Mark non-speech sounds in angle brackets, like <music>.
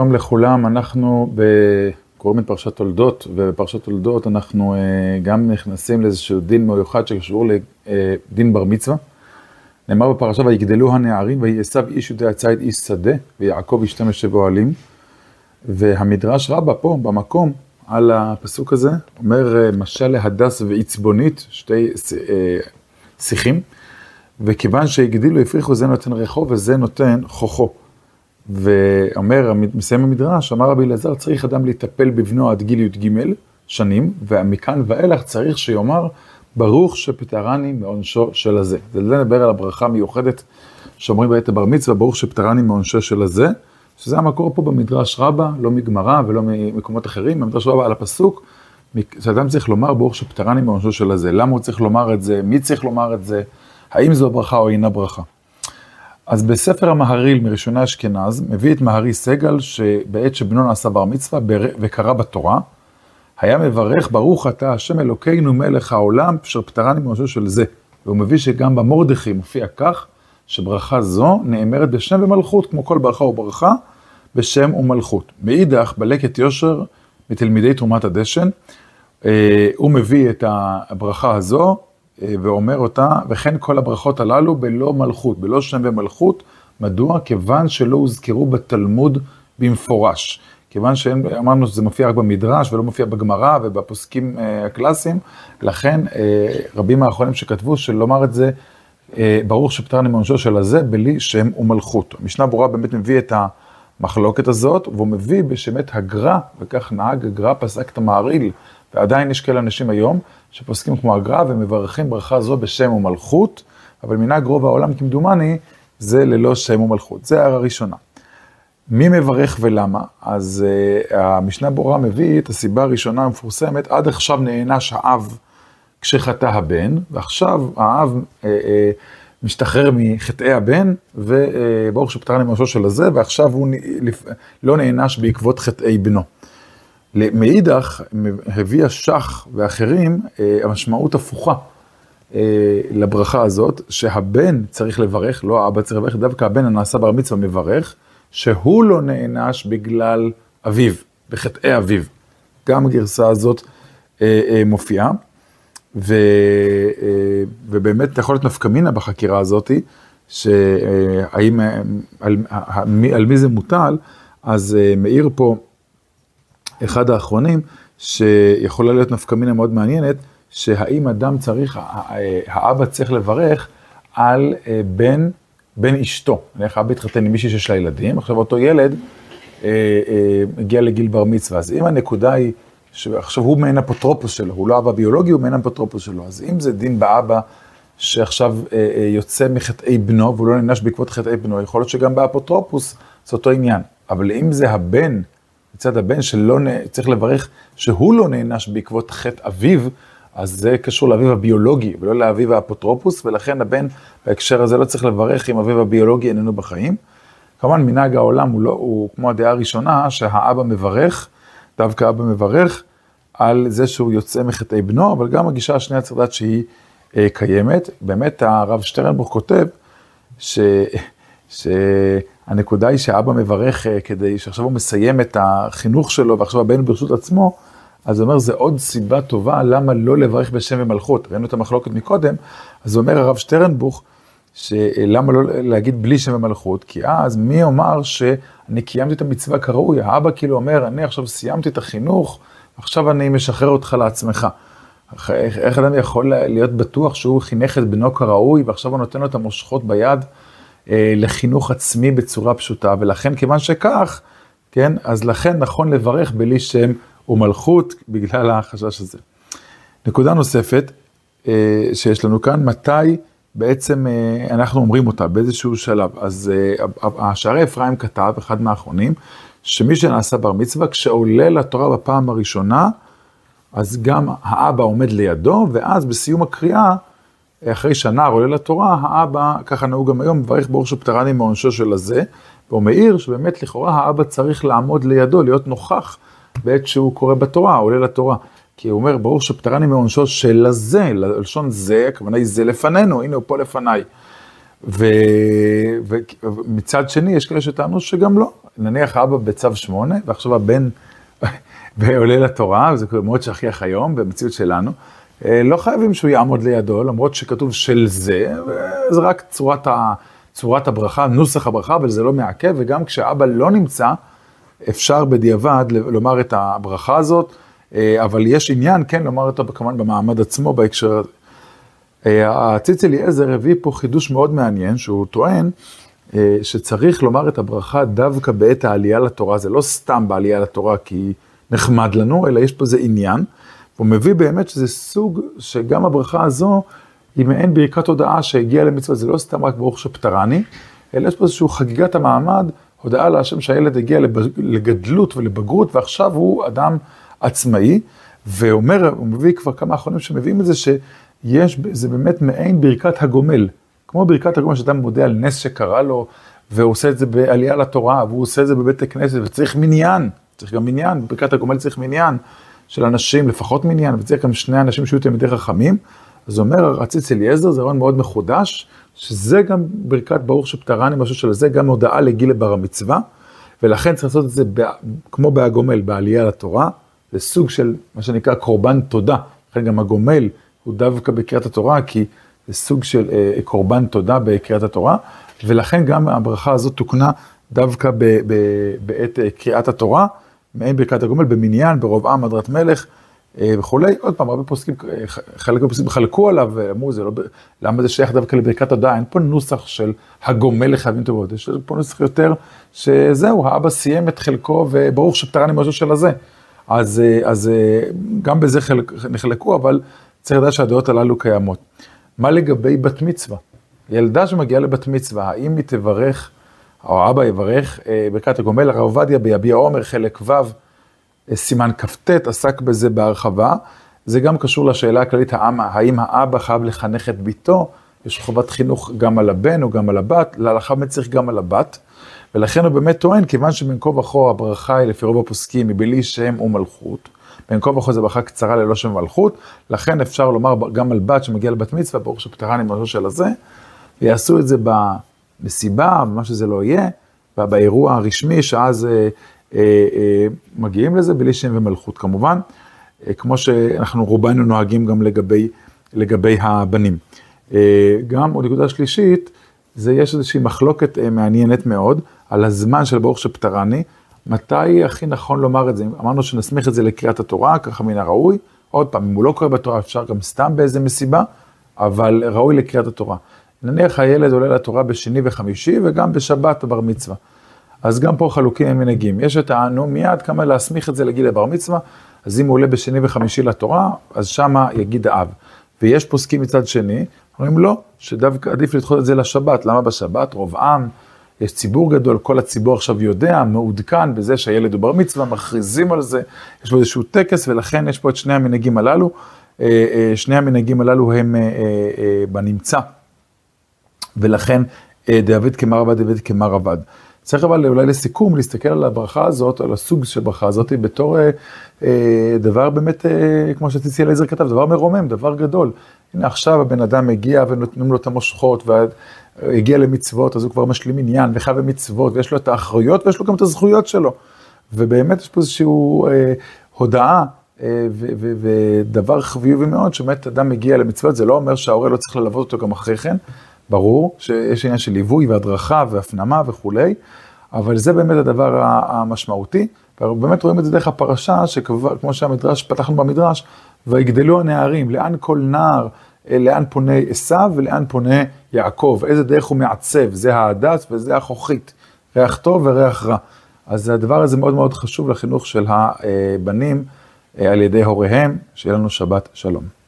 שלום לכולם, אנחנו קוראים את פרשת תולדות, ובפרשת תולדות אנחנו גם נכנסים לאיזשהו דין מיוחד שקשור לדין בר מצווה. נאמר בפרשה, ויגדלו הנערים, ויהי עשיו איש יודע ציד איש שדה, ויעקב איש תמש אוהלים. והמדרש רבה פה, במקום, על הפסוק הזה, אומר משל להדס ועצבונית, שתי שיחים, וכיוון שהגדילו, הפריחו, זה נותן רחוב וזה נותן חוכו. ואומר, מסיים המדרש, אמר רבי אלעזר, צריך אדם להיטפל בבנו עד גיל י"ג שנים, ומכאן ואילך צריך שיאמר, ברוך שפטרני מעונשו של הזה. זה לדבר על הברכה המיוחדת שאומרים בעת הבר מצווה, ברוך שפטרני מעונשו של הזה, שזה המקור פה במדרש רבה, לא מגמרא ולא ממקומות אחרים, במדרש רבה על הפסוק, שאדם צריך לומר, ברוך שפטרני מעונשו של הזה. למה הוא צריך לומר את זה? מי צריך לומר את זה? האם זו ברכה או אינה ברכה? אז בספר המהריל מראשוני אשכנז, מביא את מהרי סגל, שבעת שבנו נעשה בר מצווה וקרא בתורה, היה מברך, ברוך אתה השם אלוקינו מלך העולם, אשר פטרני מראשו של זה. והוא מביא שגם במורדכי מופיע כך, שברכה זו נאמרת בשם ומלכות, כמו כל ברכה וברכה, בשם ומלכות. מאידך, בלקט יושר מתלמידי תרומת הדשן, הוא מביא את הברכה הזו, ואומר אותה, וכן כל הברכות הללו בלא מלכות, בלא שם ומלכות. מדוע? כיוון שלא הוזכרו בתלמוד במפורש. כיוון שאמרנו שזה מופיע רק במדרש ולא מופיע בגמרא ובפוסקים הקלאסיים, לכן רבים האחרונים שכתבו שלומר את זה, ברוך שפטרני מעונשו של הזה, בלי שם ומלכות. המשנה ברורה באמת מביא את המחלוקת הזאת, והוא מביא בשמת הגר"א, וכך נהג הגר"א פסק את המעריל, ועדיין יש כאלה אנשים היום, שפוסקים כמו הגר"א ומברכים ברכה זו בשם ומלכות, אבל מנהג רוב העולם כמדומני, זה ללא שם ומלכות. זה הערה ראשונה. מי מברך ולמה? אז uh, המשנה ברורה מביא את הסיבה הראשונה המפורסמת, עד עכשיו נענש האב כשחטא הבן, ועכשיו האב uh, uh, משתחרר מחטאי הבן, וברוך שפטרני מראשו של הזה, ועכשיו הוא לא נענש בעקבות חטאי בנו. מאידך, הביא השח ואחרים המשמעות הפוכה לברכה הזאת, שהבן צריך לברך, לא האבא צריך לברך, דווקא הבן הנעשה בר מצווה מברך, שהוא לא נענש בגלל אביו, בחטאי אביו. גם הגרסה הזאת מופיעה, ו, ובאמת יכול להיות נפקא מינה בחקירה הזאת, שהאם, על, על, על מי זה מוטל, אז מאיר פה אחד האחרונים, שיכולה להיות נפקא מינה מאוד מעניינת, שהאם אדם צריך, האבא צריך לברך על בן, בן אשתו. נניח אבא התחתן עם מישהי שיש לה ילדים, עכשיו אותו ילד אה, אה, הגיע לגיל בר מצווה. אז אם הנקודה היא, שעכשיו הוא מעין אפוטרופוס שלו, הוא לא אבא ביולוגי, הוא מעין אפוטרופוס שלו. אז אם זה דין באבא שעכשיו אה, אה, יוצא מחטאי בנו, והוא לא נענש בעקבות חטאי בנו, יכול להיות שגם באפוטרופוס זה אותו עניין. אבל אם זה הבן, מצד הבן שלא צריך לברך שהוא לא נענש בעקבות חטא אביו, אז זה קשור לאביו הביולוגי ולא לאביו האפוטרופוס, ולכן הבן בהקשר הזה לא צריך לברך אם אביו הביולוגי איננו בחיים. כמובן מנהג העולם הוא, לא, הוא כמו הדעה הראשונה, שהאבא מברך, דווקא אבא מברך על זה שהוא יוצא מחטאי בנו, אבל גם הגישה השנייה צריך לדעת שהיא אה, קיימת. באמת הרב שטרנבוך כותב ש... ש... הנקודה היא שאבא מברך כדי שעכשיו הוא מסיים את החינוך שלו ועכשיו הבן ברשות עצמו, אז הוא אומר, זה עוד סיבה טובה למה לא לברך בשם ומלכות. ראינו את המחלוקת מקודם, אז אומר הרב שטרנבוך, שלמה לא להגיד בלי שם ומלכות? כי אז מי יאמר שאני קיימתי את המצווה כראוי? האבא כאילו אומר, אני עכשיו סיימתי את החינוך, עכשיו אני משחרר אותך לעצמך. איך, איך אדם יכול להיות בטוח שהוא חינך את בנו כראוי, ועכשיו הוא נותן לו את המושכות ביד? לחינוך עצמי בצורה פשוטה, ולכן כיוון שכך, כן, אז לכן נכון לברך בלי שם ומלכות, בגלל החשש הזה. נקודה נוספת שיש לנו כאן, מתי בעצם אנחנו אומרים אותה, באיזשהו שלב. אז השערי אפרים כתב, אחד מהאחרונים, שמי שנעשה בר מצווה, כשעולה לתורה בפעם הראשונה, אז גם האבא עומד לידו, ואז בסיום הקריאה, אחרי שנה עולה לתורה, האבא, ככה נהוג גם היום, מברך ברוך שפטרני מעונשו של הזה, והוא מעיר שבאמת לכאורה האבא צריך לעמוד לידו, להיות נוכח בעת שהוא קורא בתורה, עולה לתורה. כי הוא אומר, ברוך שפטרני מעונשו של הזה, ללשון זה, הכוונה היא זה לפנינו, הנה הוא פה לפניי. ו... ומצד שני, יש כאלה שטענו שגם לא, נניח האבא בצו שמונה, ועכשיו הבן <laughs> עולה לתורה, וזה מאוד שכיח היום, במציאות שלנו, אה, לא חייבים שהוא יעמוד לידו, למרות שכתוב של זה, וזה רק צורת, ה, צורת הברכה, נוסח הברכה, אבל זה לא מעכב, וגם כשאבא לא נמצא, אפשר בדיעבד לומר את הברכה הזאת, אבל יש עניין, כן, לומר אותה כמובן במעמד עצמו בהקשר. אה, הציץ אליעזר הביא פה חידוש מאוד מעניין, שהוא טוען שצריך לומר את הברכה דווקא בעת העלייה לתורה, זה לא סתם בעלייה לתורה כי נחמד לנו, אלא יש פה איזה עניין. הוא מביא באמת שזה סוג שגם הברכה הזו היא מעין ברכת הודעה שהגיעה למצווה, זה לא סתם רק ברוך שפטרני, אלא יש פה איזושהי חגיגת המעמד, הודעה להשם שהילד הגיע לגדלות ולבגרות ועכשיו הוא אדם עצמאי, ואומר, הוא מביא כבר כמה אחרונים שמביאים את זה, שיש, זה באמת מעין ברכת הגומל, כמו ברכת הגומל שאדם מודה על נס שקרה לו, והוא עושה את זה בעלייה לתורה, והוא עושה את זה בבית הכנסת, וצריך מניין, צריך גם מניין, ברכת הגומל צריך מניין. של אנשים, לפחות מניין, וצריך גם שני אנשים שיהיו תלמידי חכמים. אז אומר הציץ אליעזר, זה רעיון מאוד מחודש, שזה גם ברכת ברוך שפטרני, משהו של זה, גם הודעה לגיל לבר המצווה, ולכן צריך לעשות את זה ב, כמו בהגומל, בעלייה לתורה, זה סוג של מה שנקרא קורבן תודה, לכן גם הגומל הוא דווקא בקריאת התורה, כי זה סוג של אה, קורבן תודה בקריאת התורה, ולכן גם הברכה הזאת תוקנה דווקא ב, ב, בעת אה, קריאת התורה. מעין ברכת הגומל במניין, ברוב עם, הדרת מלך אה, וכולי. עוד פעם, הרבה פוסקים, חלק מהפוסקים חלקו עליו, ואמרו, זה לא, למה זה שייך דווקא לברכת הודעה? אין פה נוסח של הגומל לחייבים טובות, יש פה נוסח יותר שזהו, האבא סיים את חלקו, וברוך שפטרני משהו של הזה. אז, אה, אז אה, גם בזה חלק, נחלקו, אבל צריך לדעת שהדעות הללו קיימות. מה לגבי בת מצווה? ילדה שמגיעה לבת מצווה, האם היא תברך או אבא יברך אה, ברכת הגומל, הרב עובדיה ביביע עומר, חלק ו', סימן כ"ט, עסק בזה בהרחבה. זה גם קשור לשאלה הכללית, האם האבא חייב לחנך את ביתו, יש חובת חינוך גם על הבן או גם על הבת, להלכה באמת גם על הבת. ולכן הוא באמת טוען, כיוון שבין כה וכה הברכה היא לפי רוב הפוסקים מבלי שם ומלכות, בין כה וכה זו ברכה קצרה ללא שם ומלכות, לכן אפשר לומר גם על בת שמגיעה לבת מצווה, ברוך שפטרני משהו של הזה, ויעשו את זה ב... מסיבה, מה שזה לא יהיה, באירוע הרשמי, שאז אה, אה, אה, מגיעים לזה בלי שם ומלכות כמובן, אה, כמו שאנחנו רובנו נוהגים גם לגבי, לגבי הבנים. אה, גם עוד נקודה שלישית, זה יש איזושהי מחלוקת אה, מעניינת מאוד על הזמן של ברוך שפטרני, מתי הכי נכון לומר את זה, אמרנו שנסמיך את זה לקריאת התורה, ככה מן הראוי, עוד פעם, אם הוא לא קורא בתורה אפשר גם סתם באיזה מסיבה, אבל ראוי לקריאת התורה. נניח הילד עולה לתורה בשני וחמישי וגם בשבת בבר מצווה. אז גם פה חלוקים הם מנהגים. יש את האנו מיד כמה להסמיך את זה לגיל לבר מצווה, אז אם הוא עולה בשני וחמישי לתורה, אז שמה יגיד האב. ויש פוסקים מצד שני, אומרים לא, שדווקא עדיף לדחות את זה לשבת. למה בשבת? רוב עם, יש ציבור גדול, כל הציבור עכשיו יודע, מעודכן בזה שהילד הוא בר מצווה, מכריזים על זה, יש לו איזשהו טקס, ולכן יש פה את שני המנהגים הללו. אה, אה, שני המנהגים הללו הם אה, בנמצא. ולכן דוד כמר עבד, דוד כמר עבד. צריך אבל אולי לסיכום להסתכל על הברכה הזאת, על הסוג של ברכה הזאת, בתור אה, דבר באמת, אה, כמו שציצי אליעזר כתב, דבר מרומם, דבר גדול. הנה עכשיו הבן אדם מגיע ונותנים לו את המושכות, והגיע למצוות, אז הוא כבר משלים עניין וחייב במצוות, ויש לו את האחריות ויש לו גם את הזכויות שלו. ובאמת יש פה איזושהי אה, הודעה. אה, ודבר חיובי מאוד, שבאמת אדם מגיע למצוות, זה לא אומר שההורה לא צריך ללוות אותו גם אחרי כן, ברור שיש עניין של ליווי והדרכה והפנמה וכולי, אבל זה באמת הדבר המשמעותי, ובאמת רואים את זה דרך הפרשה, שכמו שהמדרש, פתחנו במדרש, ויגדלו הנערים, לאן כל נער, אה, לאן פונה עשיו ולאן פונה יעקב, איזה דרך הוא מעצב, זה ההדס וזה החוכית, ריח טוב וריח רע. אז הדבר הזה מאוד מאוד חשוב לחינוך של הבנים אה, על ידי הוריהם, שיהיה לנו שבת שלום.